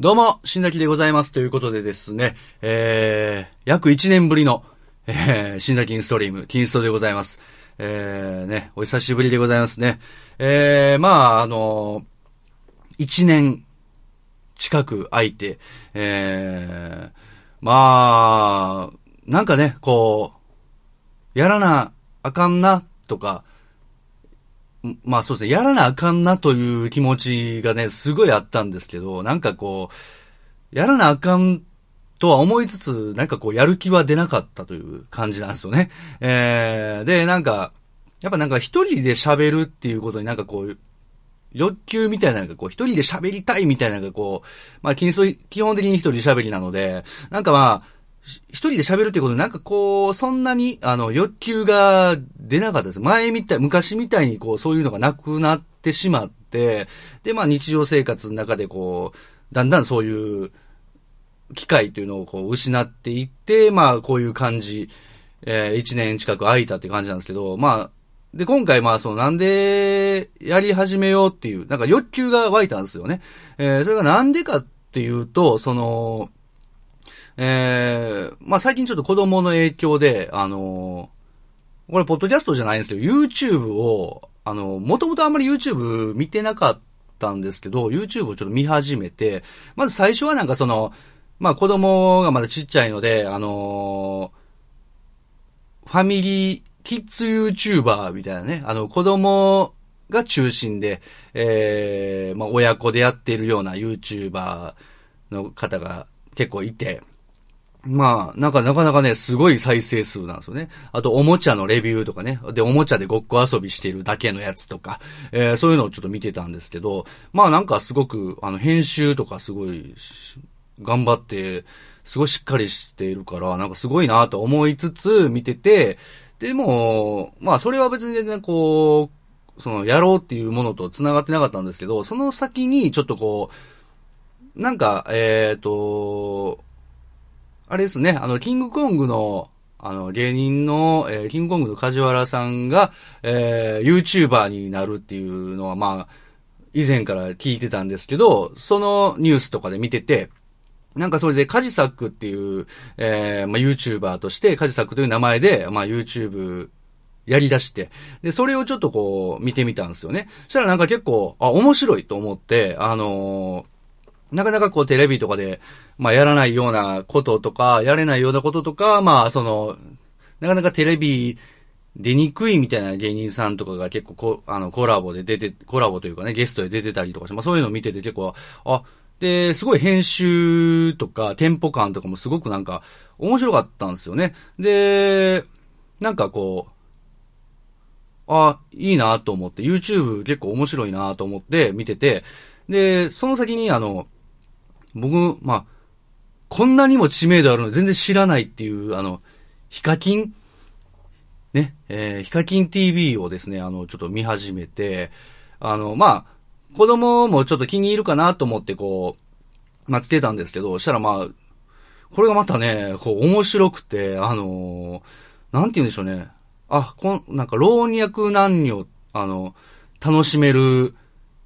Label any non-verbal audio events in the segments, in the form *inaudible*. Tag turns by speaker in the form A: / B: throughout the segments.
A: どうも、新崎でございます。ということでですね、えー、約1年ぶりの、えー、新崎インストリーム、キンストでございます。えー、ね、お久しぶりでございますね。えー、まあ、あの1年近く空いて、えー、まあ、なんかね、こう、やらなあかんな、とか、まあそうですね、やらなあかんなという気持ちがね、すごいあったんですけど、なんかこう、やらなあかんとは思いつつ、なんかこう、やる気は出なかったという感じなんですよね。えー、で、なんか、やっぱなんか一人で喋るっていうことになんかこう、欲求みたいなのがこう、一人で喋りたいみたいなのがこう、まあ、基本的に一人喋りなので、なんかまあ、一人で喋るっていうことで、なんかこう、そんなに、あの、欲求が出なかったです。前みたい、昔みたいにこう、そういうのがなくなってしまって、で、まあ日常生活の中でこう、だんだんそういう機会というのをこう、失っていって、まあこういう感じ、えー、一年近く空いたって感じなんですけど、まあ、で、今回まあ、そのなんでやり始めようっていう、なんか欲求が湧いたんですよね。えー、それがなんでかっていうと、その、えー、まあ最近ちょっと子供の影響で、あのー、これポッドキャストじゃないんですけど、YouTube を、あの、もともとあんまり YouTube 見てなかったんですけど、YouTube をちょっと見始めて、まず最初はなんかその、まあ子供がまだちっちゃいので、あのー、ファミリー、キッズ YouTuber みたいなね、あの子供が中心で、えー、まあ親子でやっているような YouTuber の方が結構いて、まあ、なんかなかなかね、すごい再生数なんですよね。あと、おもちゃのレビューとかね。で、おもちゃでごっこ遊びしてるだけのやつとか、えー、そういうのをちょっと見てたんですけど、まあなんかすごく、あの、編集とかすごい、頑張って、すごいしっかりしているから、なんかすごいなと思いつつ見てて、でも、まあそれは別に全然こう、その、やろうっていうものと繋がってなかったんですけど、その先にちょっとこう、なんか、えっ、ー、と、あれですね、あの、キングコングの、あの、芸人の、えー、キングコングの梶原さんが、えー、YouTuber になるっていうのは、まあ、以前から聞いてたんですけど、そのニュースとかで見てて、なんかそれでカジサックっていう、えー、まあ、YouTuber として、カジサックという名前で、まあ、YouTube やり出して、で、それをちょっとこう、見てみたんですよね。そしたらなんか結構、あ、面白いと思って、あのーなかなかこうテレビとかで、まあやらないようなこととか、やれないようなこととか、まあその、なかなかテレビ出にくいみたいな芸人さんとかが結構こ、あの、コラボで出て、コラボというかね、ゲストで出てたりとかして、まあそういうのを見てて結構、あ、で、すごい編集とか、テンポ感とかもすごくなんか、面白かったんですよね。で、なんかこう、あ、いいなと思って、YouTube 結構面白いなと思って見てて、で、その先にあの、僕、まあ、こんなにも知名度あるの全然知らないっていう、あの、ヒカキン？ね、えー、ヒカキン TV をですね、あの、ちょっと見始めて、あの、まあ、子供もちょっと気に入るかなと思ってこう、まあ、つけたんですけど、したらまあ、これがまたね、こう、面白くて、あのなんて言うんでしょうね。あ、こん、なんか老若男女、あの、楽しめる、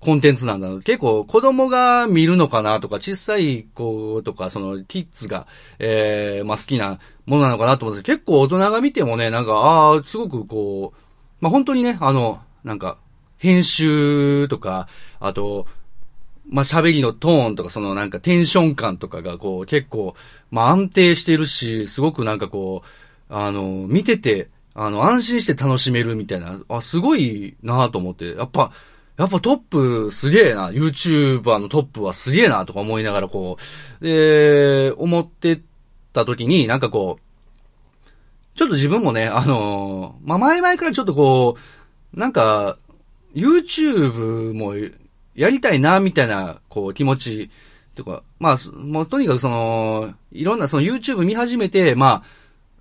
A: コンテンツなんだ。結構子供が見るのかなとか、小さい子とか、そのキッズが、えー、まあ好きなものなのかなと思って、結構大人が見てもね、なんか、ああ、すごくこう、まあ本当にね、あの、なんか、編集とか、あと、まあ喋りのトーンとか、そのなんかテンション感とかがこう結構、まあ安定してるし、すごくなんかこう、あの、見てて、あの、安心して楽しめるみたいな、あ、すごいなと思って、やっぱ、やっぱトップすげえな、YouTuber のトップはすげえなとか思いながらこう、で、思ってた時になんかこう、ちょっと自分もね、あのまあ、前々からちょっとこう、なんか、YouTube もやりたいな、みたいな、こう、気持ち、とか、まあ、もうとにかくその、いろんなその YouTube 見始めて、まあ、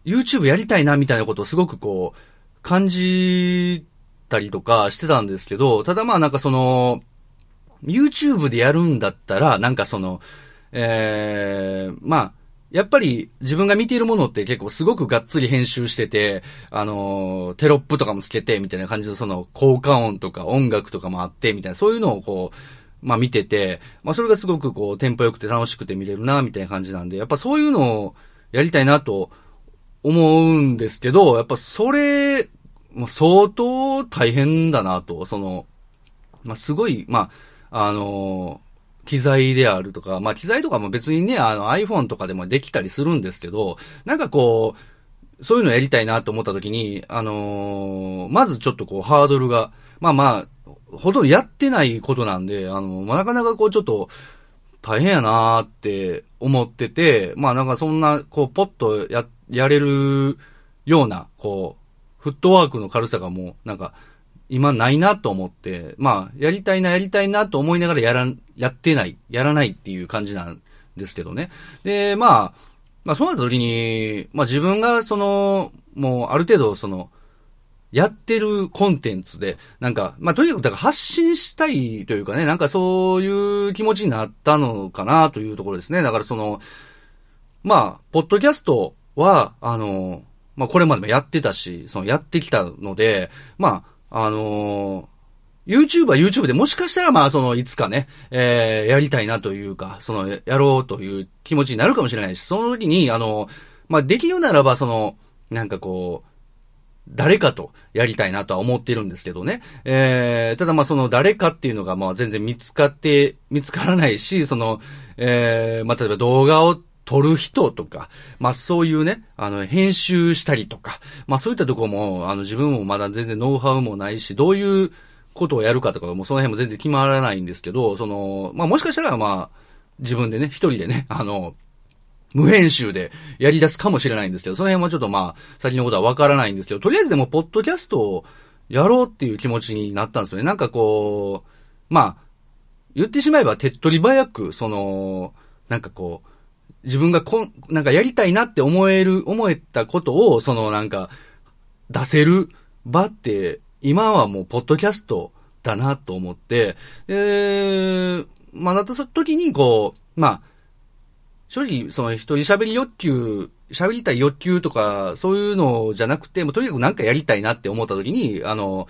A: YouTube やりたいな、みたいなことをすごくこう、感じたりとかしてたんですけど、ただまあなんかその、YouTube でやるんだったら、なんかその、ええー、まあ、やっぱり自分が見ているものって結構すごくがっつり編集してて、あの、テロップとかもつけて、みたいな感じのその効果音とか音楽とかもあって、みたいな、そういうのをこう、まあ見てて、まあそれがすごくこう、テンポ良くて楽しくて見れるな、みたいな感じなんで、やっぱそういうのをやりたいなと思うんですけど、やっぱそれ、まあ相当大変だなと、その、まあすごい、まあ、あの機材であるとか、まあ機材とかも別にね、あの iPhone とかでもできたりするんですけど、なんかこう、そういうのやりたいなと思った時に、あのー、まずちょっとこうハードルが、まあまあ、ほとんどやってないことなんで、あの、まあ、なかなかこうちょっと大変やなーって思ってて、まあなんかそんな、こうポッとや、やれるような、こう、フットワークの軽さがもう、なんか、今ないなと思って、まあ、やりたいな、やりたいなと思いながらやら、やってない、やらないっていう感じなんですけどね。で、まあ、まあそうなった時に、まあ自分がその、もうある程度その、やってるコンテンツで、なんか、まあとにかくだから発信したいというかね、なんかそういう気持ちになったのかなというところですね。だからその、まあ、ポッドキャストは、あの、まあこれまでもやってたし、そのやってきたので、まあ、あのー、YouTube は YouTube でもしかしたらまあそのいつかね、えー、やりたいなというか、そのやろうという気持ちになるかもしれないし、その時に、あの、まあできるならばその、なんかこう、誰かとやりたいなとは思ってるんですけどね。えー、ただまあその誰かっていうのがまあ全然見つかって、見つからないし、その、えー、まあ例えば動画を撮る人とか、まあそういうね、あの、編集したりとか、まあそういったとこも、あの自分もまだ全然ノウハウもないし、どういうことをやるかとかもその辺も全然決まらないんですけど、その、まあもしかしたらまあ、自分でね、一人でね、あの、無編集でやり出すかもしれないんですけど、その辺はちょっとまあ、先のことはわからないんですけど、とりあえずでも、ポッドキャストをやろうっていう気持ちになったんですよね。なんかこう、まあ、言ってしまえば手っ取り早く、その、なんかこう、自分がこん、なんかやりたいなって思える、思えたことを、そのなんか、出せる場って、今はもう、ポッドキャストだなと思って、えー、まあ、なった時に、こう、まあ、正直、その一人喋り欲求、喋りたい欲求とか、そういうのじゃなくて、もうとにかくなんかやりたいなって思った時に、あの、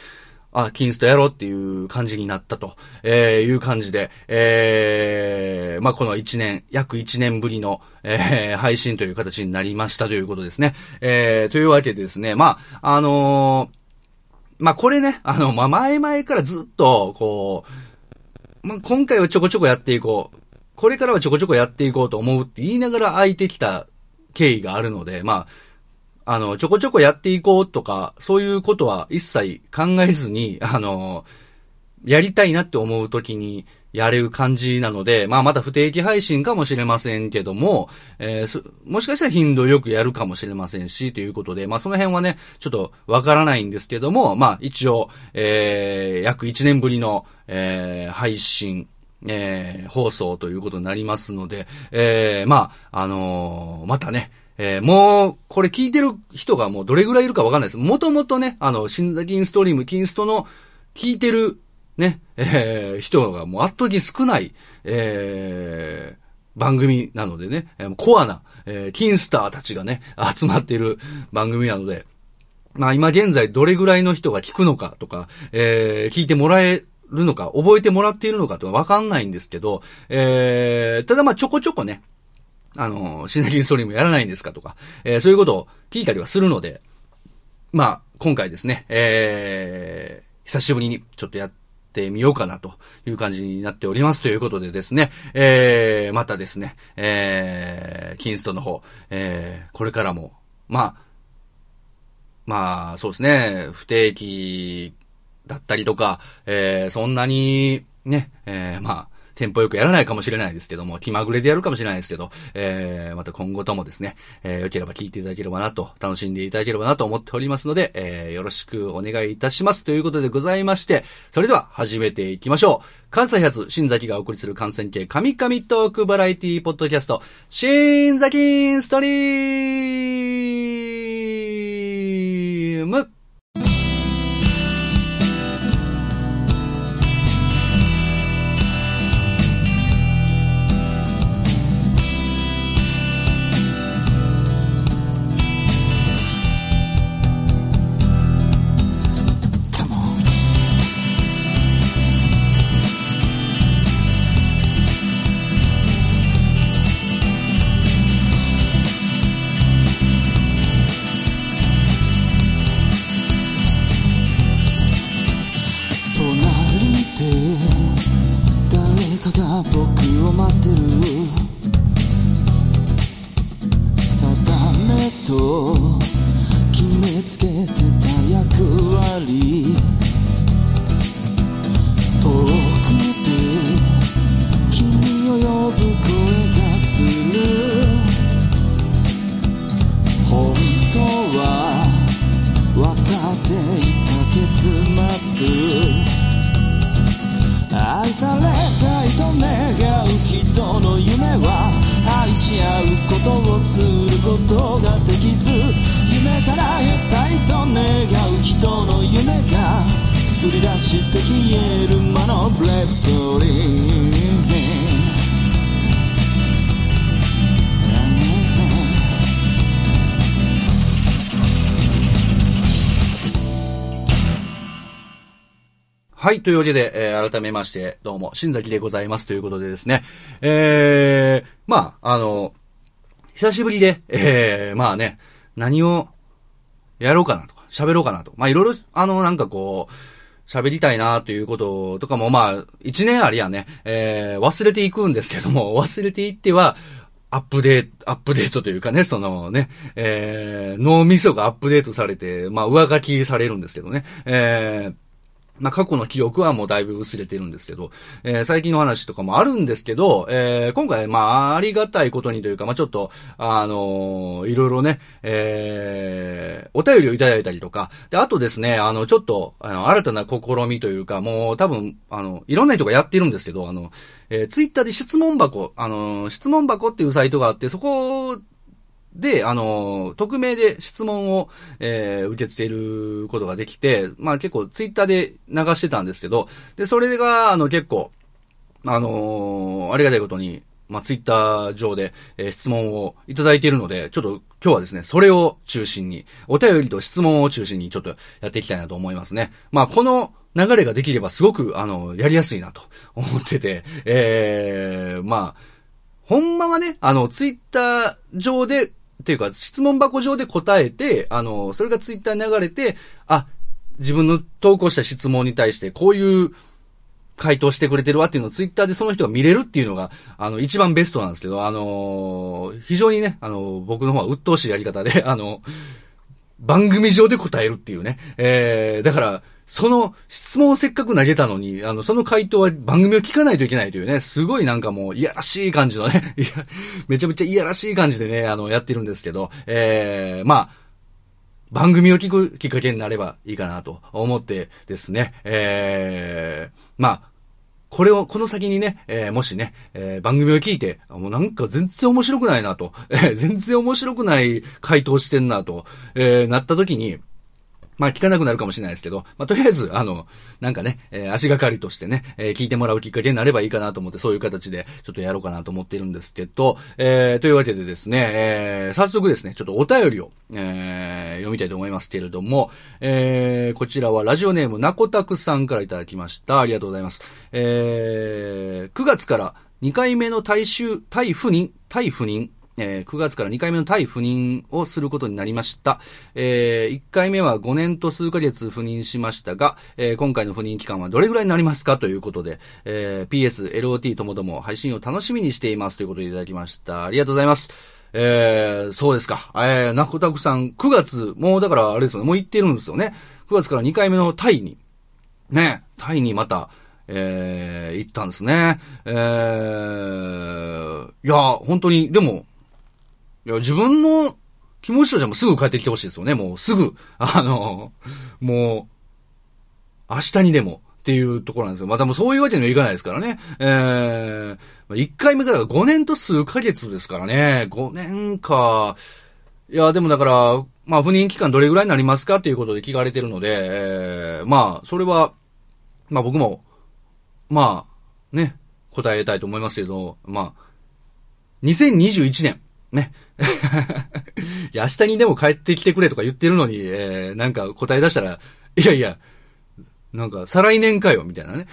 A: あ、キンストやろうっていう感じになったと、えー、いう感じで、えー、まあ、この一年、約一年ぶりの、えー、配信という形になりましたということですね。えー、というわけでですね、まあ、あのー、まあ、これね、あの、まあ、前々からずっと、こう、まあ、今回はちょこちょこやっていこう。これからはちょこちょこやっていこうと思うって言いながら空いてきた経緯があるので、まあ、あの、ちょこちょこやっていこうとか、そういうことは一切考えずに、*laughs* あの、やりたいなって思うときにやれる感じなので、まあまた不定期配信かもしれませんけども、えー、もしかしたら頻度よくやるかもしれませんし、ということで、まあその辺はね、ちょっとわからないんですけども、まあ一応、えー、約1年ぶりの、えー、配信、えー、放送ということになりますので、えー、まあ、あのー、またね、えー、もう、これ聞いてる人がもうどれぐらいいるかわかんないです。もともとね、あの、新座金ストリーム、キンストの聞いてる、ね、えー、人がもう圧倒的に少ない、えー、番組なのでね、コアな、えー、キンスターたちがね、集まっている番組なので、まあ今現在どれぐらいの人が聞くのかとか、えー、聞いてもらえるのか、覚えてもらっているのかとかわかんないんですけど、えー、ただまあちょこちょこね、あの、シナギンストリームやらないんですかとか、えー、そういうことを聞いたりはするので、まあ、今回ですね、えー、久しぶりにちょっとやってみようかなという感じになっておりますということでですね、えー、またですね、えー、キンストの方、えー、これからも、まあ、まあ、そうですね、不定期だったりとか、えー、そんなに、ね、えー、まあ、テンポよくやらないかもしれないですけども、気まぐれでやるかもしれないですけど、えー、また今後ともですね、えー、よければ聞いていただければなと、楽しんでいただければなと思っておりますので、えー、よろしくお願いいたします。ということでございまして、それでは始めていきましょう。関西発、新崎がお送りする感染系神々トークバラエティポッドキャスト、新崎ストリームというわけで、えー、改めまして、どうも、新崎でございますということでですね、えー、まあ、あの、久しぶりで、えー、まあね、何をやろうかなとか、喋ろうかなと。まあ、いろいろ、あの、なんかこう、喋りたいなということとかも、まあ、一年ありやね、えー、忘れていくんですけども、*laughs* 忘れていっては、アップデート、アップデートというかね、そのね、えー、脳みそがアップデートされて、まあ、上書きされるんですけどね、えー、まあ、過去の記憶はもうだいぶ薄れてるんですけど、えー、最近の話とかもあるんですけど、えー、今回、まあ、ありがたいことにというか、まあ、ちょっと、あのー、いろいろね、えー、お便りをいただいたりとか、で、あとですね、あの、ちょっと、あの、新たな試みというか、もう多分、あの、いろんな人がやってるんですけど、あの、えー、ツイッターで質問箱、あの、質問箱っていうサイトがあって、そこで、あの、匿名で質問を、えー、受け付けることができて、まあ結構ツイッターで流してたんですけど、で、それが、あの結構、あのー、ありがたいことに、まあツイッター上で、えー、質問をいただいているので、ちょっと今日はですね、それを中心に、お便りと質問を中心にちょっとやっていきたいなと思いますね。まあこの、流れができればすごく、あの、やりやすいなと思ってて、ええー、まあ、ほんまはね、あの、ツイッター上でていうか、質問箱上で答えて、あの、それがツイッターに流れて、あ、自分の投稿した質問に対してこういう回答してくれてるわっていうのをツイッターでその人が見れるっていうのが、あの、一番ベストなんですけど、あの非常にね、あの、僕の方は鬱陶しいやり方で、あの、番組上で答えるっていうね。えー、だから、その質問をせっかく投げたのに、あの、その回答は番組を聞かないといけないというね、すごいなんかもう、いやらしい感じのね、*laughs* いや、めちゃめちゃいやらしい感じでね、あの、やってるんですけど、えー、まあ、番組を聞くきっかけになればいいかなと思ってですね、えー、まあ、これを、この先にね、えー、もしね、えー、番組を聞いて、もうなんか全然面白くないなと、えー、全然面白くない回答してんなと、えー、なった時に、まあ聞かなくなるかもしれないですけど、まあとりあえず、あの、なんかね、えー、足がかりとしてね、えー、聞いてもらうきっかけになればいいかなと思って、そういう形でちょっとやろうかなと思っているんですけど、えー、というわけでですね、えー、早速ですね、ちょっとお便りを、えー、読みたいと思いますけれども、えー、こちらはラジオネームなこたくさんからいただきました。ありがとうございます。えー、9月から2回目の対終、対不妊、対不妊、えー、9月から2回目の対赴任をすることになりました。えー、1回目は5年と数ヶ月赴任しましたが、えー、今回の赴任期間はどれぐらいになりますか？ということで、えー、PS、LOT ともども配信を楽しみにしていますということでいただきました。ありがとうございます。えー、そうですか。えー、なこたくさん、9月、もうだからあれですよね、もう行ってるんですよね。9月から2回目のタイに、ね、タイにまた、えー、行ったんですね。えー、いや、本当に、でも、いや、自分の気持ちとしてもすぐ帰ってきてほしいですよね。もうすぐ、*laughs* あの、もう、明日にでもっていうところなんですよ。またもうそういうわけにはいかないですからね。えー、1回目から5年と数ヶ月ですからね。5年か。いや、でもだから、まあ、不妊期間どれぐらいになりますか？っていうことで聞かれてるので、えー、まあ、それは、まあ僕も、まあ、ね、答えたいと思いますけど、まあ、2021年、ね。いや、明日にでも帰ってきてくれとか言ってるのに、えー、なんか答え出したら、いやいや、なんか、再来年かよ、みたいなね。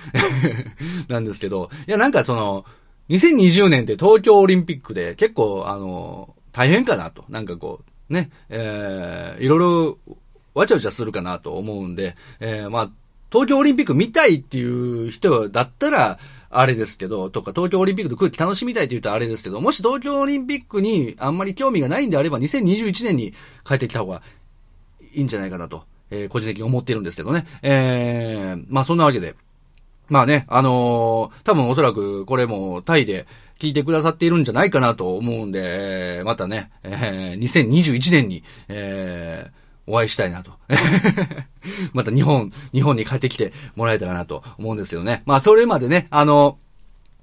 A: *laughs* なんですけど、いや、なんかその、2020年って東京オリンピックで結構、あの、大変かなと。なんかこう、ね、えー、いろいろ、わちゃわちゃするかなと思うんで、えー、まあ、東京オリンピック見たいっていう人だったら、あれですけど、とか東京オリンピックの空気楽しみたいと言うとあれですけど、もし東京オリンピックにあんまり興味がないんであれば、2021年に帰ってきた方がいいんじゃないかなと、えー、個人的に思ってるんですけどね。えー、まあそんなわけで。まあね、あのー、多分おそらくこれもタイで聞いてくださっているんじゃないかなと思うんで、えー、またね、えー、2021年に、えー、お会いしたいなと。*laughs* また日本、日本に帰ってきてもらえたらなと思うんですけどね。まあそれまでね、あの、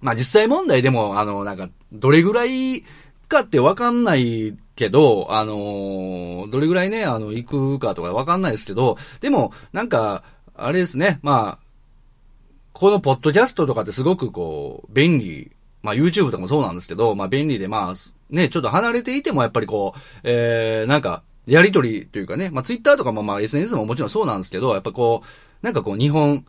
A: まあ実際問題でも、あの、なんか、どれぐらいかってわかんないけど、あの、どれぐらいね、あの、行くかとかわかんないですけど、でも、なんか、あれですね、まあ、このポッドキャストとかってすごくこう、便利。まあ YouTube とかもそうなんですけど、まあ便利でまあ、ね、ちょっと離れていてもやっぱりこう、えー、なんか、やりとりというかね、まあツイッターとかもまあ SNS ももちろんそうなんですけど、やっぱこう、なんかこう日本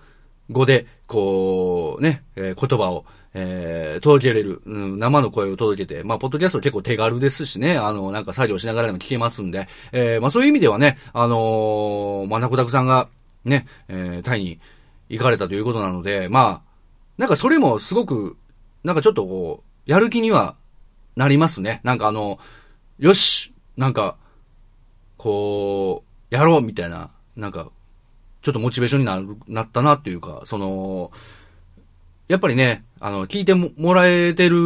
A: 語で、こう、ね、えー、言葉を、えー、届けれる、うん、生の声を届けて、まあ、ポッドキャスト結構手軽ですしね、あの、なんか作業しながらでも聞けますんで、えー、まあ、そういう意味ではね、あのー、まあ、なこたくさんが、ね、えー、タイに行かれたということなので、まあ、なんかそれもすごく、なんかちょっとこう、やる気にはなりますね。なんかあの、よしなんか、こう、やろうみたいな、なんか、ちょっとモチベーションになる、なったなっていうか、その、やっぱりね、あの、聞いてもらえてる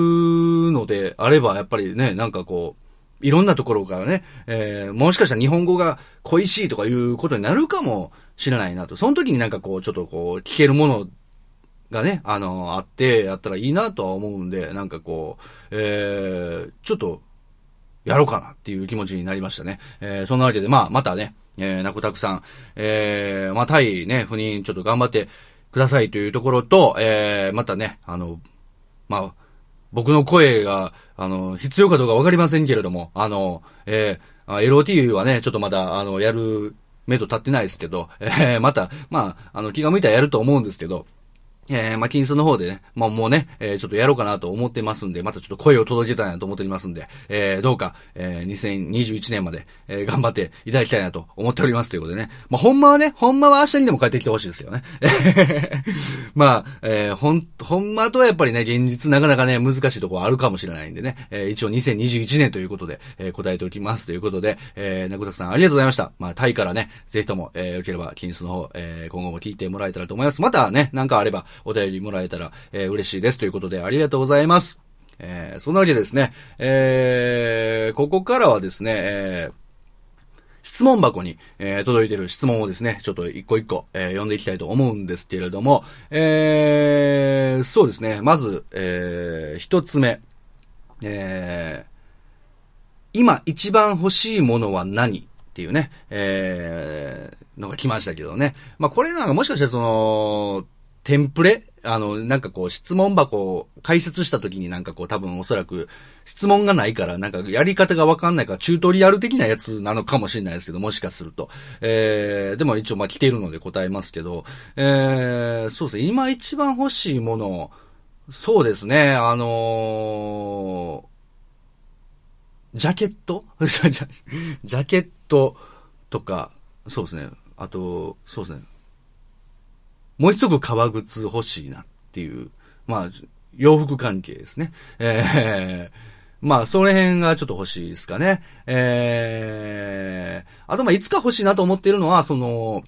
A: のであれば、やっぱりね、なんかこう、いろんなところからね、えー、もしかしたら日本語が恋しいとかいうことになるかもしれないなと。その時になんかこう、ちょっとこう、聞けるものがね、あの、あって、やったらいいなとは思うんで、なんかこう、えー、ちょっと、やろうかなっていう気持ちになりましたね。えー、そんなわけで、まあ、またね、えー、なこたくさん、えー、まあ、タイね、赴任ちょっと頑張ってくださいというところと、えー、またね、あの、まあ、僕の声が、あの、必要かどうかわかりませんけれども、あの、えー、LOT はね、ちょっとまだ、あの、やる、目と立ってないですけど、えー、また、まあ、あの、気が向いたらやると思うんですけど、えー、まあ、金スの方でね、まあ、もうね、えー、ちょっとやろうかなと思ってますんで、またちょっと声を届けたいなと思っておりますんで、えー、どうか、えー、2021年まで、えー、頑張っていただきたいなと思っておりますということでね。まあ、ほんまはね、ほんまは明日にでも帰ってきてほしいですよね。*laughs* まあ、えー、ほん、ほんまとはやっぱりね、現実なかなかね、難しいところあるかもしれないんでね、えー、一応2021年ということで、えー、答えておきますということで、えー、なくたくさんありがとうございました。まあ、タイからね、ぜひとも、えー、よければ、金スの方、えー、今後も聞いてもらえたらと思います。またね、なんかあれば、お便りもらえたら、えー、嬉しいですということでありがとうございます。えー、そんなわけでですね、えー、ここからはですね、えー、質問箱に、えー、届いてる質問をですね、ちょっと一個一個、えー、読んでいきたいと思うんですけれども、えー、そうですね、まず、えー、一つ目、えー、今一番欲しいものは何っていうね、えー、のが来ましたけどね。まあ、これなんかもしかしてその、テンプレ？あの、なんかこう質問箱を解説した時になんかこう多分おそらく質問がないからなんかやり方がわかんないからチュートリアル的なやつなのかもしれないですけど、もしかすると。えー、でも一応まあ来ているので答えますけど、えー、そうですね、今一番欲しいもの、そうですね、あのー、ジャケット？*laughs* ジャケットとか、そうですね、あと、そうですね、もう一足革靴欲しいなっていう、まあ、洋服関係ですね。えー、*laughs* まあ、その辺がちょっと欲しいですかね。えー、あと、まあ、いつか欲しいなと思っているのは、その、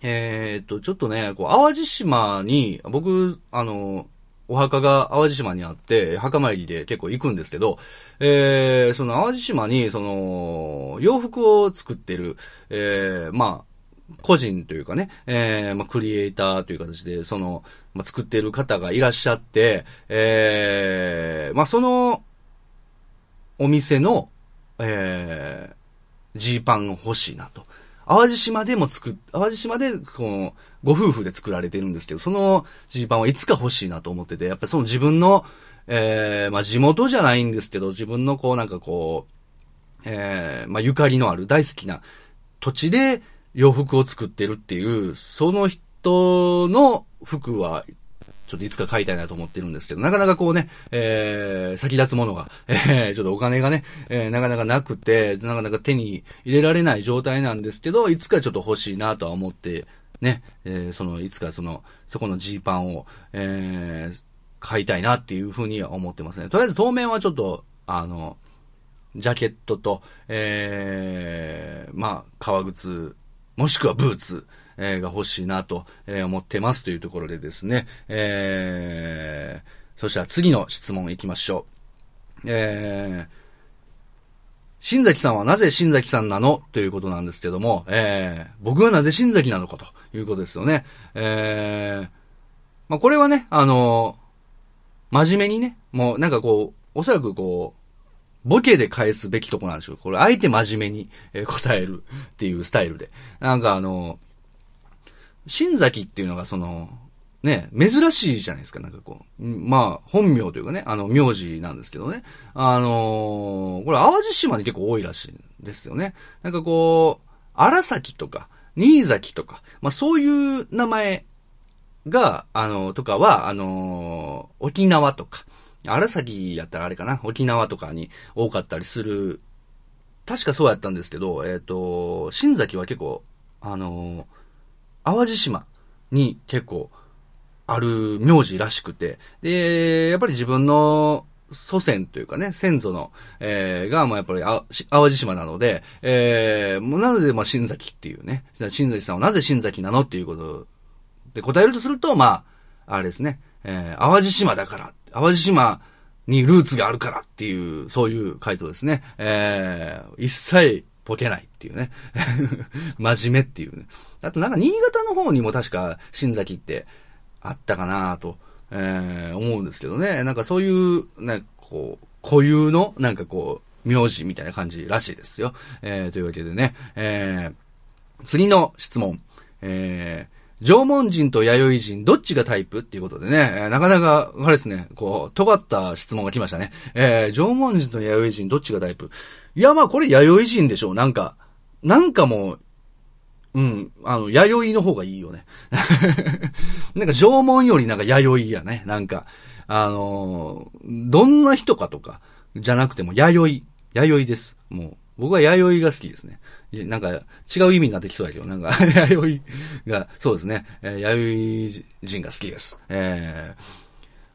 A: えー、っと、ちょっとね、こう、淡路島に、僕、あの、お墓が淡路島にあって、墓参りで結構行くんですけど、えー、その淡路島に、その、洋服を作ってる、えー、まあ、個人というかね、えー、まあ、クリエイターという形で、その、まあ、作っている方がいらっしゃって、えー、まあ、その、お店の、えー、ジーパン欲しいなと。淡路島でも作っ、淡路島で、この、ご夫婦で作られてるんですけど、そのジーパンはいつか欲しいなと思ってて、やっぱりその自分の、えー、まあ、地元じゃないんですけど、自分のこうなんかこう、えー、まあ、ゆかりのある大好きな土地で、洋服を作ってるっていう、その人の服は、ちょっといつか買いたいなと思ってるんですけど、なかなかこうね、えー、先立つものが、*laughs* えー、ちょっとお金がね、えー、なかなかなくて、なかなか手に入れられない状態なんですけど、いつかちょっと欲しいなとは思って、ね、えー、その、いつかその、そこのジーパンを、えー、買いたいなっていうふうには思ってますね。とりあえず当面はちょっと、あの、ジャケットと、えー、まあ、革靴もしくはブーツ、えー、が欲しいなと、えー、思ってますというところでですね。えー、そしたら次の質問行きましょう。えー、新崎さんはなぜ新崎さんなのということなんですけども、えー、僕はなぜ新崎なのかということですよね。えー、まあ、これはね、あのー、真面目にね、もうなんかこう、おそらくこう、ボケで返すべきとこなんですよ。これ、相手真面目に答えるっていうスタイルで。なんかあの、新崎っていうのがその、ね、珍しいじゃないですか、なんかこう。まあ、本名というかね、あの、名字なんですけどね。あのー、これ、淡路島に結構多いらしいんですよね。なんかこう、荒崎とか、新崎とか、まあそういう名前が、あの、とかは、あの、沖縄とか、荒崎やったらあれかな、沖縄とかに多かったりする、確かそうやったんですけど、えっ、ー、と、新崎は結構、あの、淡路島に結構ある名字らしくて、で、やっぱり自分の祖先というかね、先祖の、えー、が、まあやっぱりあ、淡路島なので、えー、もうなぜ、まあ、新崎っていうね、新崎さんはなぜ新崎なのっていうことで答えるとすると、まあ、あれですね、えー、淡路島だから、淡路島にルーツがあるからっていう、そういう回答ですね。えー、一切ボケないっていうね。*laughs* 真面目っていうね。あとなんか新潟の方にも確か新崎ってあったかなと。えー、思うんですけどね。なんかそういう、ね、こう、固有の、なんかこう、名字みたいな感じらしいですよ。えー、というわけでね、えー、次の質問。えー、縄文人と弥生人、どっちがタイプっていうことでね、えー、なかなか、あれですね、こう、尖った質問が来ましたね。えー、縄文人と弥生人、どっちがタイプ？いや、まあこれ弥生人でしょう。なんか、なんかもう、うん。あの、弥生の方がいいよね。*laughs* なんか縄文よりなんか弥生やね。なんか、あのー、どんな人かとか、じゃなくても弥生。弥生です。もう、僕は弥生が好きですね。なんか、違う意味になってきそうだけど、なんか、*laughs* 弥生が、そうですね。えー、弥生人が好きです。えー、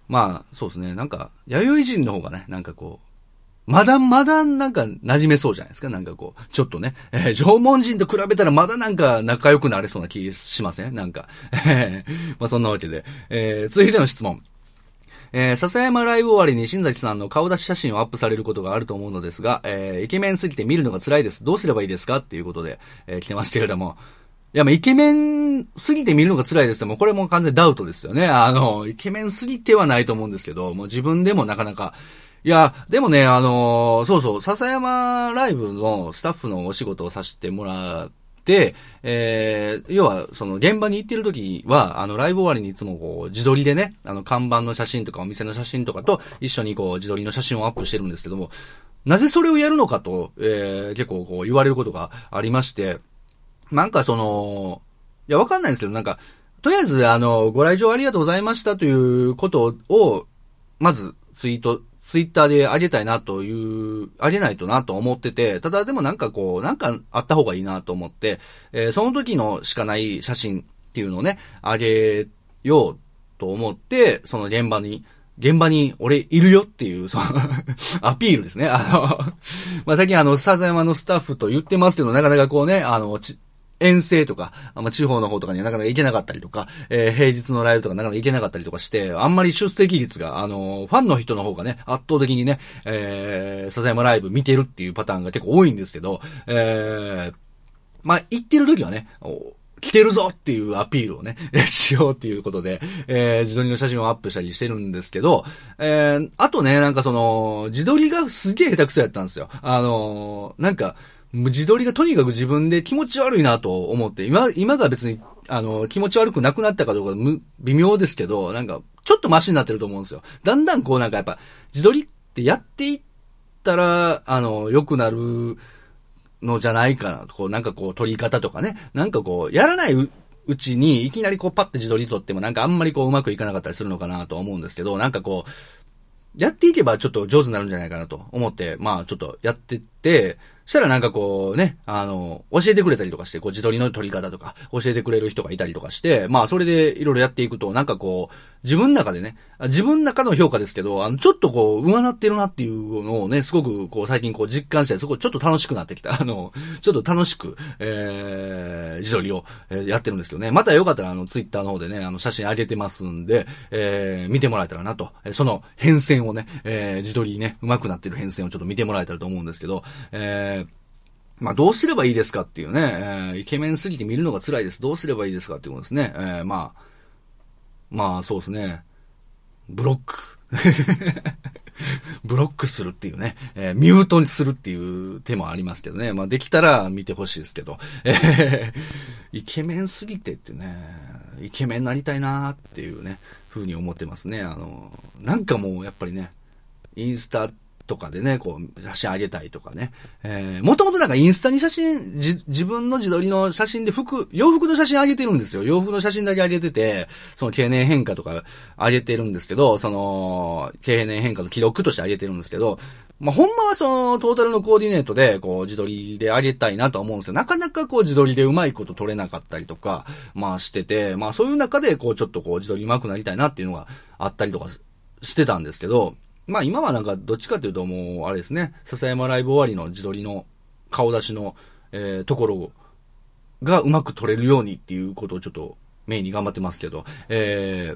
A: まあ、そうですね。なんか、弥生人の方がね、なんかこう、まだまだなんか馴染めそうじゃないですか。なんかこう、ちょっとね、えー、縄文人と比べたらまだなんか仲良くなれそうな気しません？なんかえ。まあそんなわけで。えー、続いての質問。えー、笹山ライブ終わりに新崎さんの顔出し写真をアップされることがあると思うのですが、えー、イケメンすぎて見るのが辛いです。どうすればいいですかっていうことで、えー、来てますけれども。いや、ま、イケメンすぎて見るのが辛いですもこれも完全ダウトですよね。あの、イケメンすぎてはないと思うんですけど、もう自分でもなかなか、いや、でもね、あの、そうそう、笹山ライブのスタッフのお仕事をさせてもらって、えー、要は、その、現場に行ってる時は、あの、ライブ終わりにいつもこう、自撮りでね、あの、看板の写真とかお店の写真とかと一緒にこう、自撮りの写真をアップしてるんですけども、なぜそれをやるのかと、えー、結構こう、言われることがありまして、なんかその、いや、わかんないんですけど、なんか、とりあえず、あの、ご来場ありがとうございましたということを、まず、ツイートツイッターであげたいなという、あげないとなと思ってて、ただでもなんかこう、なんかあった方がいいなと思って、えー、その時のしかない写真っていうのをね、あげようと思って、その現場に、現場に俺いるよっていう、その *laughs* アピールですね。あのま、最近あの、笹山のスタッフと言ってますけど、なかなかこうね、あの、遠征とか、ま、地方の方とかにはなかなか行けなかったりとか、えー、平日のライブとかなかなか行けなかったりとかして、あんまり出席率が、あのー、ファンの人の方がね、圧倒的にね、えー、笹山ライブ見てるっていうパターンが結構多いんですけど、えー、まあ、行ってる時はね、来てるぞっていうアピールをね、*laughs* しようっていうことで、えー、自撮りの写真をアップしたりしてるんですけど、えー、あとね、なんかその、自撮りがすげえ下手くそやったんですよ。あのー、なんか、自撮りがとにかく自分で気持ち悪いなと思って、今、今が別に、あの、気持ち悪くなくなったかどうか微妙ですけど、なんか、ちょっとマシになってると思うんですよ。だんだんこうなんかやっぱ、自撮りってやっていったら、あの、良くなるのじゃないかなとこう、なんかこう、撮り方とかね。なんかこう、やらないうちに、いきなりこう、パッて自撮り撮ってもなんかあんまりこう、うまくいかなかったりするのかなと思うんですけど、なんかこう、やっていけばちょっと上手になるんじゃないかなと思って、まあちょっとやってって、したらなんかこうね、あの、教えてくれたりとかして、こう自撮りの撮り方とか教えてくれる人がいたりとかして、まあそれでいろいろやっていくと、なんかこう、自分の中でね、自分の中の評価ですけど、あの、ちょっとこう、上なってるなっていうのをね、すごくこう、最近こう実感して、すごいちょっと楽しくなってきた。*laughs* あの、ちょっと楽しく、えー、自撮りを、えー、やってるんですけどね。またよかったら、あの、ツイッターの方でね、あの、写真上げてますんで、えー、見てもらえたらなと。えその変遷をね、えー、自撮りね、上手くなってる変遷をちょっと見てもらえたらと思うんですけど、えー、まあ、どうすればいいですかっていうね、えー、イケメンすぎて見るのが辛いです。どうすればいいですかっていうことですね。えー、まあ、まあ、そうですね。ブロック。*laughs* ブロックするっていうね、えー、ミュートにするっていう手もありますけどね。まあ、できたら見てほしいですけど。えー、イケメンすぎてってね、イケメンになりたいなーっていうね、風に思ってますね。あの、なんかもう、やっぱりね、インスタとかでね、こう、写真あげたいとかね。えー、もともとなんかインスタに写真、じ、自分の自撮りの写真で服、洋服の写真あげてるんですよ。洋服の写真だけあげてて、その経年変化とかあげてるんですけど、その、経年変化の記録としてあげてるんですけど、まあ、ほんまはその、トータルのコーディネートで、こう、自撮りであげたいなとは思うんですけど、なかなかこう、自撮りでうまいこと撮れなかったりとか、まあしてて、まあそういう中で、こう、ちょっとこう、自撮り上手くなりたいなっていうのがあったりとかしてたんですけど、まあ今はなんかどっちかっていうともう、あれですね、笹山ライブ終わりの自撮りの顔出しの、えー、ところがうまく撮れるようにっていうことをちょっとメインに頑張ってますけど、え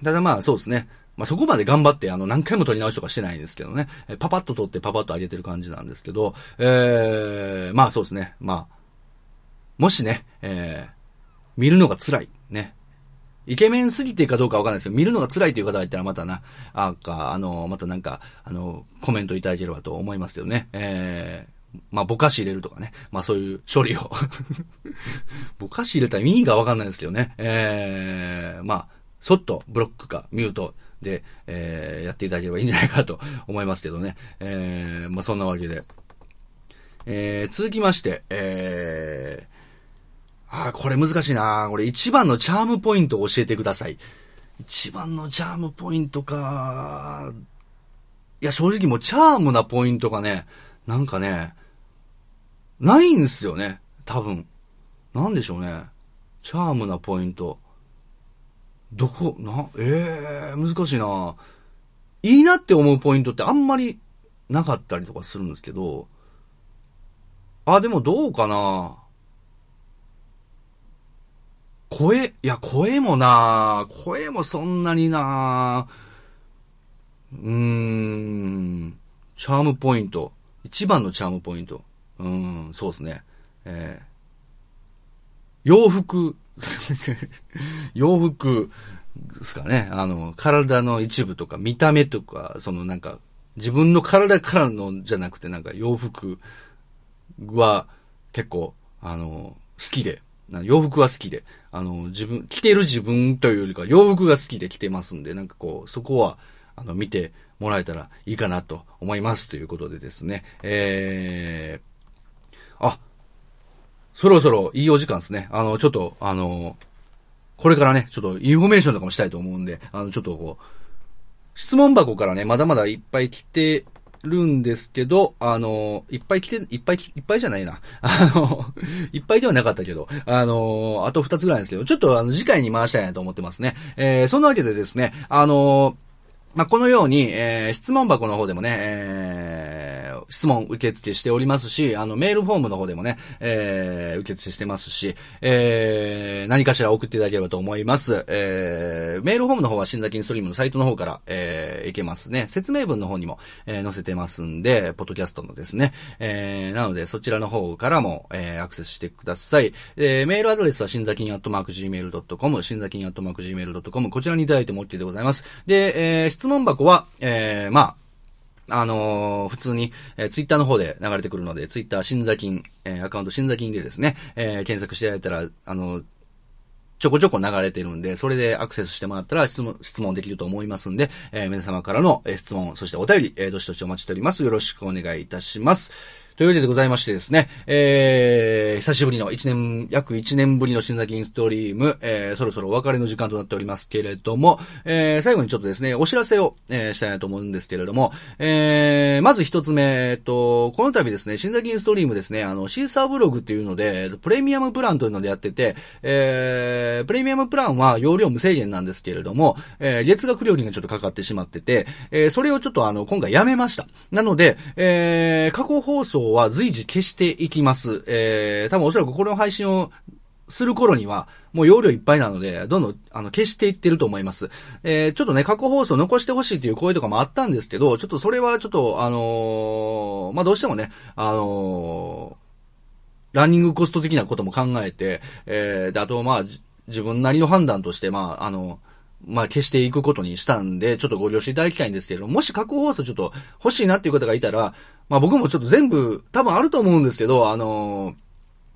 A: ー、ただまあそうですね。まあ、そこまで頑張って、あの、何回も撮り直しとかしてないんですけどね。えパパッと撮ってパパッと上げてる感じなんですけど、えー、まあそうですね。まあ、もしね、えー、見るのが辛い。ね。イケメンすぎてかどうかわかんないですけど、見るのが辛いという方がいたらまたな、あか、あの、またなんか、あの、コメントいただければと思いますけどね。えー、まあ、ぼかし入れるとかね。まあ、そういう処理を *laughs* ぼかし入れたら意味がわかんないですけどね。えー、まあ、そっとブロックかミュートで、えー、やっていただければいいんじゃないかと思いますけどね。えー、まあ、そんなわけで。えー、続きまして、えー、ああ、これ難しいな。これ一番のチャームポイントを教えてください。一番のチャームポイントか。いや、正直もうチャームなポイントがね、なんかね、ないんすよね。多分。なんでしょうね。チャームなポイント。どこ、な、ええー、難しいな。いいなって思うポイントってあんまりなかったりとかするんですけど、あ、でもどうかな。声、いや、声もな声もそんなになうーん、チャームポイント。一番のチャームポイント。うん、そうですね。えー、洋服、*laughs* 洋服ですかね。あの、体の一部とか、見た目とか、そのなんか、自分の体からのじゃなくて、なんか洋服は結構、あの、好きで、洋服は好きで、あの、自分、着てる自分というよりか、洋服が好きで着てますんで、なんかこう、そこは、あの、見てもらえたらいいかなと思います。ということでですね。えー、あ、そろそろいいお時間ですね。あの、ちょっと、あの、これからね、ちょっとインフォメーションとかもしたいと思うんで、あの、ちょっとこう、質問箱からね、まだまだいっぱい来てるんですけど、あの、いっぱい来て、いっぱい、いっぱいじゃないな。*laughs* あの、いっぱいではなかったけど、あの、あと二つぐらいですけど、ちょっとあの、次回に回したいなと思ってますね。えー、そんなわけでですね、あの、まあ、このように、えー、質問箱の方でもね、えー、質問受付しておりますし、あの、メールフォームの方でもね、えー、受付してますし、えー、何かしら送っていただければと思います。えー、メールフォームの方は新座金ストリームのサイトの方から、えー、いけますね。説明文の方にも、えー、載せてますんで、ポッドキャストのですね。えー、なので、そちらの方からも、えー、アクセスしてください。えー、メールアドレスは、新座金アットマーク Gmail.com、新座金アットマーク Gmail.com、こちらにいただいても OK でございます。で、えー質問箱は、えー、まあ、あのー、普通に、えー、ツイッターの方で流れてくるので、ツイッター新座金、えー、アカウント新座金でですね、えー、検索していただいたら、あのー、ちょこちょこ流れてるんで、それでアクセスしてもらったら質問、質問できると思いますんで、えー、皆様からの、え質問、そしてお便り、えー、どしどしお待ちしております。よろしくお願いいたします。というわけでございましてですね、えー、久しぶりの1年、約1年ぶりの新崎インストリーム、えー、そろそろお別れの時間となっておりますけれども、えー、最後にちょっとですね、お知らせを、えー、したいなと思うんですけれども、えー、まず一つ目、えっと、この度ですね、新崎インストリームですね、あの、シーサーブログっていうので、プレミアムプランというのでやってて、えー、プレミアムプランは容量無制限なんですけれども、えー、月額料金がちょっとかかってしまってて、えー、それをちょっとあの、今回やめました。なので、えー、過去放送は随時消していきます。えー、多分おそらくこれの配信をする頃には、もう容量いっぱいなので、どんどん、あの、消していってると思います。えー、ちょっとね、過去放送残してほしいという声とかもあったんですけど、ちょっとそれはちょっと、あのー、まあ、どうしてもね、あのー、ランニングコスト的なことも考えて、えー、で、あと、まあ、自分なりの判断として、まあ、あのまあ、消していくことにしたんで、ちょっとご了承いただきたいんですけれども、もし過去放送ちょっと欲しいなっていう方がいたら、まあ僕もちょっと全部多分あると思うんですけど、あのー、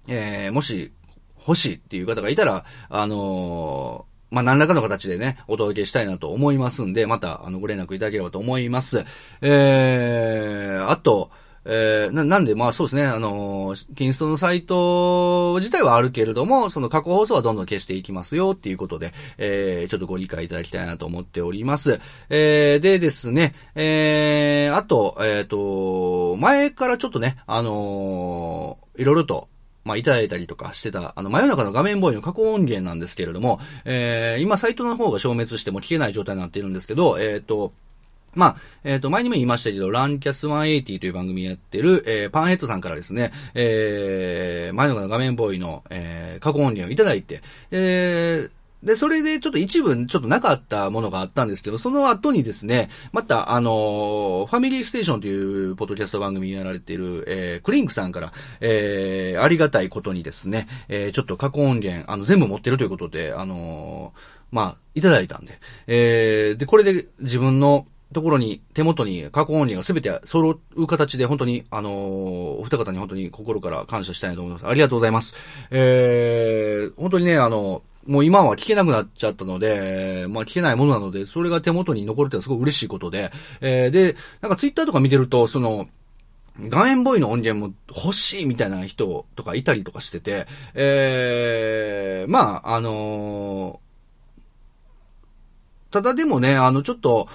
A: えー、もし欲しいっていう方がいたら、あのまあ、何らかの形でね、お届けしたいなと思いますんで、また、あの、ご連絡いただければと思います。えー、あと、えー、な、なんで、まあそうですね、あのー、キンストのサイト自体はあるけれども、その過去放送はどんどん消していきますよっていうことで、えー、ちょっとご理解いただきたいなと思っております。えー、でですね、えー、あと、えっ、ー、と、前からちょっとね、あのー、いろいろと、まあ、いただいたりとかしてた、あの、真夜中の画面ボーイの過去音源なんですけれども、えー、今サイトの方が消滅しても聞けない状態になっているんですけど、えっ、ー、と、まあ、えっ、ー、と、前にも言いましたけど、ランキャス180という番組やってる、えー、パンヘッドさんからですね、えー、前の画面ボーイの、えー、過去音源をいただいて、えー、で、それでちょっと一部ちょっとなかったものがあったんですけど、その後にですね、また、あの、ファミリーステーションというポッドキャスト番組やられている、えー、クリンクさんから、えー、ありがたいことにですね、えー、ちょっと過去音源、あの、全部持ってるということで、あのー、まあ、いただいたんで、えー、で、これで自分のところに、手元に過去音源がすべて揃う形で、本当に、あのー、お二方に本当に心から感謝したいと思います。ありがとうございます。えー、本当にね、あの、もう今は聞けなくなっちゃったので、まあ聞けないものなので、それが手元に残るってのはすごい嬉しいことで、えー、で、なんかツイッターとか見てると、その、画面ボーイの音源も欲しいみたいな人とかいたりとかしてて、えー、まあ、あのー、ただでもね、あの、ちょっと、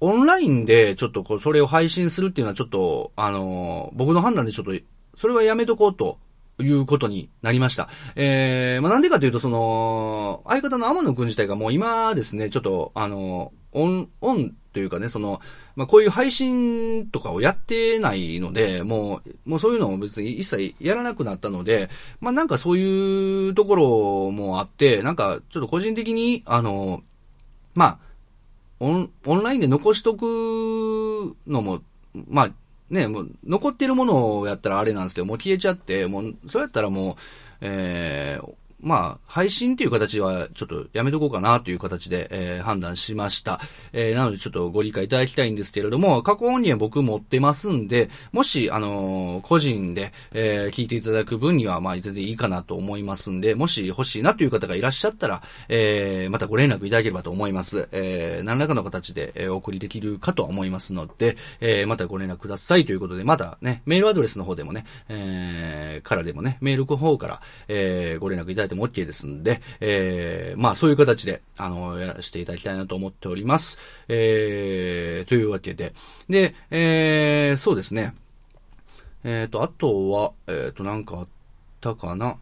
A: オンラインでちょっとこう、それを配信するっていうのはちょっと、あの、僕の判断でちょっと、それはやめとこうということになりました。えー、まあ、なんでかというと、その、相方の天野くん自体がもう今ですね、ちょっと、あの、オン、オンというかね、その、まあ、こういう配信とかをやってないので、もう、もうそういうのを別に一切やらなくなったので、まあ、なんかそういうところもあって、なんかちょっと個人的に、あの、まあ、オン、オンラインで残しとくのも、まあ、ね、もう、残ってるものをやったらあれなんですけど、もう消えちゃって、もう、そうやったらもう、えー、まあ、配信っていう形はちょっとやめとこうかなという形で、えー、判断しました。えー、なのでちょっとご理解いただきたいんですけれども、過去音源僕持ってますんで、もし、あのー、個人で、え、聞いていただく分には、まあ、全然いいかなと思いますんで、もし欲しいなという方がいらっしゃったら、え、またご連絡いただければと思います。え、何らかの形で、え、お送りできるかと思いますので、え、またご連絡くださいということで、またね、メールアドレスの方でもね、え、からでもね、メールの方から、えー、ご連絡いただいても OK ですんで、えー、まあそういう形で、あの、やらせていただきたいなと思っております。えー、というわけで。で、えー、そうですね。えっ、ー、と、あとは、えっ、ー、と、なんかあったかな。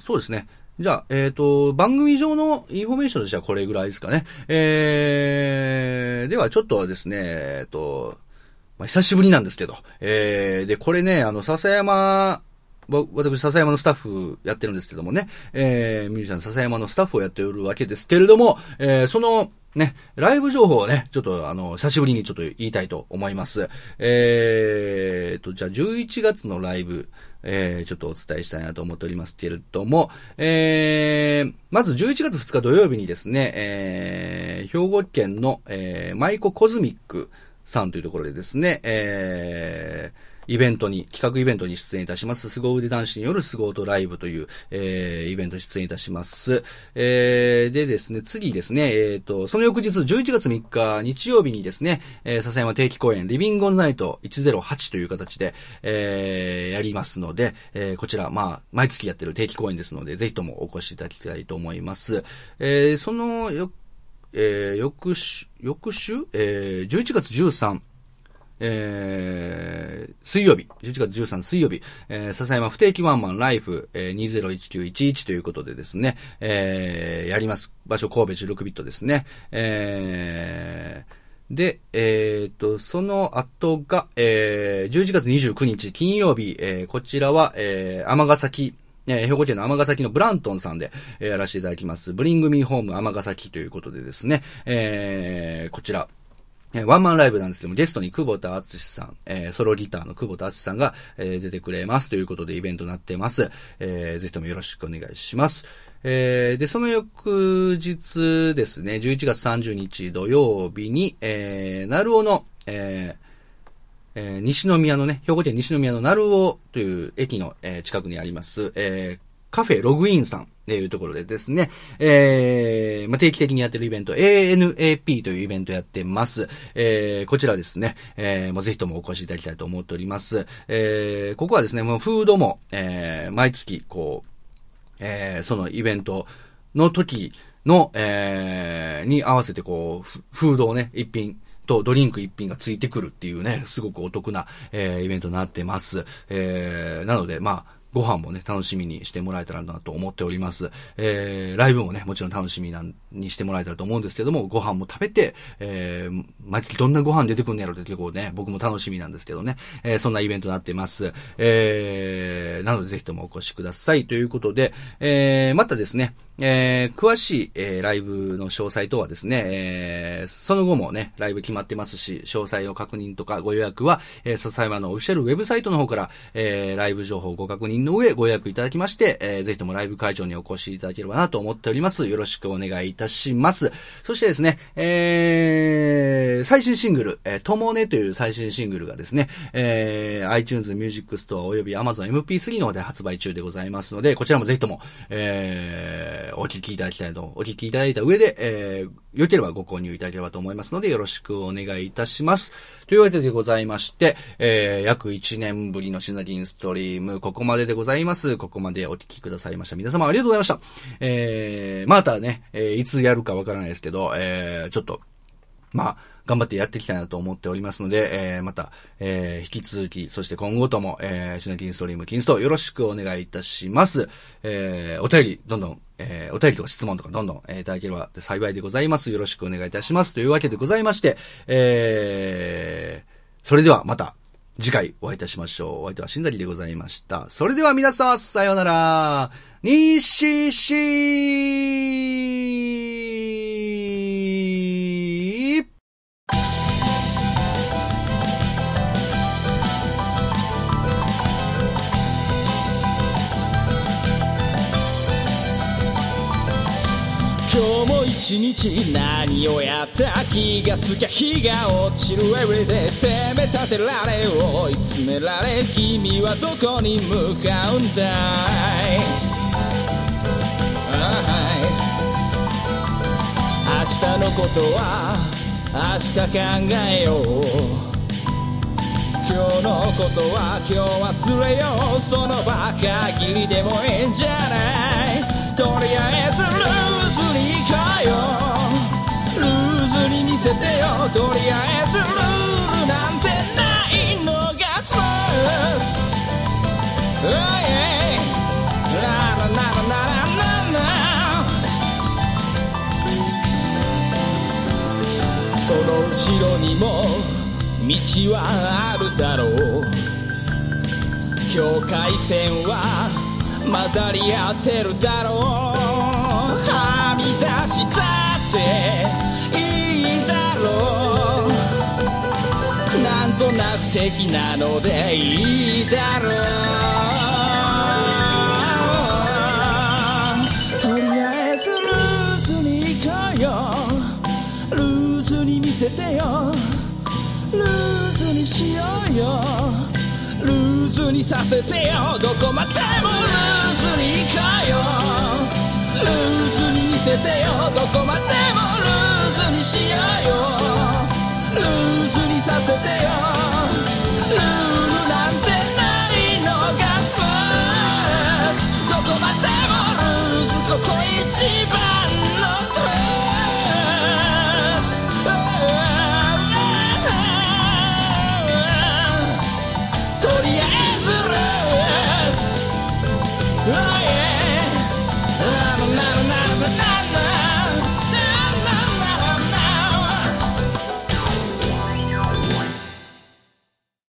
A: そうですね。じゃあ、えっ、ー、と、番組上のインフォメーションとしてはこれぐらいですかね。えー、ではちょっとですね、えっ、と、まあ、久しぶりなんですけど、えー、で、これね、あの、笹山私、笹山のスタッフやってるんですけどもね、えー、ミュージシャン笹山のスタッフをやっておるわけですけれども、えー、その、ね、ライブ情報をね、ちょっとあの、久しぶりにちょっと言いたいと思います。えーと、じゃあ11月のライブ、えー、ちょっとお伝えしたいなと思っておりますけれども、えー、まず11月2日土曜日にですね、えー、兵庫県の、えー、マイココズミックさんというところでですね、えー、イベントに、企画イベントに出演いたします。凄腕男子による凄腕ライブという、えー、イベントに出演いたします。えー、でですね、次ですね、えっ、ー、と、その翌日11月3日日曜日にですね、えー、笹山定期公演、リビングオンナイト108という形で、えー、やりますので、えー、こちら、まあ、毎月やってる定期公演ですので、ぜひともお越しいただきたいと思います。えー、その、よ、えー、翌週、翌週？えー、11月13、えー、水曜日、11月13水曜日、えー、笹山不定期ワンマンライフ、えー、201911ということでですね、えー、やります。場所神戸16ビットですね。えー、で、えー、と、その後が、えー、11月29日金曜日、えー、こちらは、えー、尼崎、えー、兵庫県の尼崎のブラントンさんで、え、やらせていただきます。ブリングミーホーム尼崎ということでですね、えー、こちら、えワンマンライブなんですけども、ゲストに久保田敦さん、えー、ソロギターの久保田敦さんが、えー、出てくれますということでイベントになってます。えー、ぜひともよろしくお願いします。えー、で、その翌日ですね、11月30日土曜日に、えー、なるおの、えー、えー、西宮のね、兵庫県西宮の鳴尾という駅の、えー、近くにあります、えー、カフェログインさんっていうところでですね、えー、まあ、定期的にやってるイベント、ANAP というイベントやってます。えー、こちらですね、えー、もうぜひともお越しいただきたいと思っております。えー、ここはですね、もうフードも、えー、毎月、こう、えー、そのイベントの時の、えー、に合わせてこう、フードをね、一品、とドリンク一品がついてくるっていうね、すごくお得な、えー、イベントになってます。えー、なので、まあ、ご飯もね、楽しみにしてもらえたらなと思っております。えー、ライブもね、もちろん楽しみなんにしてもらえたらと思うんですけども、ご飯も食べて、えー、毎月どんなご飯出てくんのやろって結構ね、僕も楽しみなんですけどね、えー、そんなイベントになってます。えー、なのでぜひともお越しくださいということで、えー、またですね、えー、詳しい、えー、ライブの詳細等はですね、えー、その後もね、ライブ決まってますし、詳細を確認とかご予約は、えー、笹山のオフィシャルウェブサイトの方から、えー、ライブ情報をご確認の上ご予約いただきまして、えー、ぜひともライブ会場にお越しいただければなと思っております。よろしくお願いいたします。そしてですね、えー、最新シングル、えー、ともねという最新シングルがですね、えー、iTunes Music Store 及び Amazon MP3 の方で発売中でございますので、こちらもぜひとも、えー、えー、お聞きいただきたいと、お聞きいただいた上で、えー、良ければご購入いただければと思いますので、よろしくお願いいたします。というわけでございまして、えー、約1年ぶりのシナリンストリーム、ここまででございます。ここまでお聞きくださいました。皆様ありがとうございました。えー、またね、えー、いつやるかわからないですけど、えー、ちょっと、まあ、頑張ってやっていきたいなと思っておりますので、えー、また、えー、引き続き、そして今後とも、えー、シナティンストリーム、ティンストよろしくお願いいたします。えー、お便り、どんどん、えー、お便りとか質問とかどんどん、えー、いただければ幸いでございます。よろしくお願いいたします。というわけでございまして、えー、それではまた、次回お会いいたしましょう。お相手はしんざりでございました。それでは皆様、さようなら。にししー
B: 一日何をやった気がつきゃ日が落ちる Everyday 責め立てられ追い詰められ君はどこに向かうんだい、明日のことは明日考えよう。今日のことは今日忘れよう。その場限りでもいいんじゃない。とりあえずルーズに行こうよ。ルーズに見せてよ。とりあえずルールなんてないのがスポーツ Oh yeah ラララララララ。その後ろにも道はあるだろう。境界線は混ざり合ってるだろう。はみ出したっていいだろう。なんとなく的なのでいいだろう。とりあえずルーズに行こうよ。ルーズに見せてよ。ルーズにしようよ。ズにさせてよ。どこまでもルーズに行こう。よルーズに見せてよ。どこまでもルーズにしよう。よルーズにさせてよ。ルールなんてないのがスポーツどこまでもルーズ。ここ一番。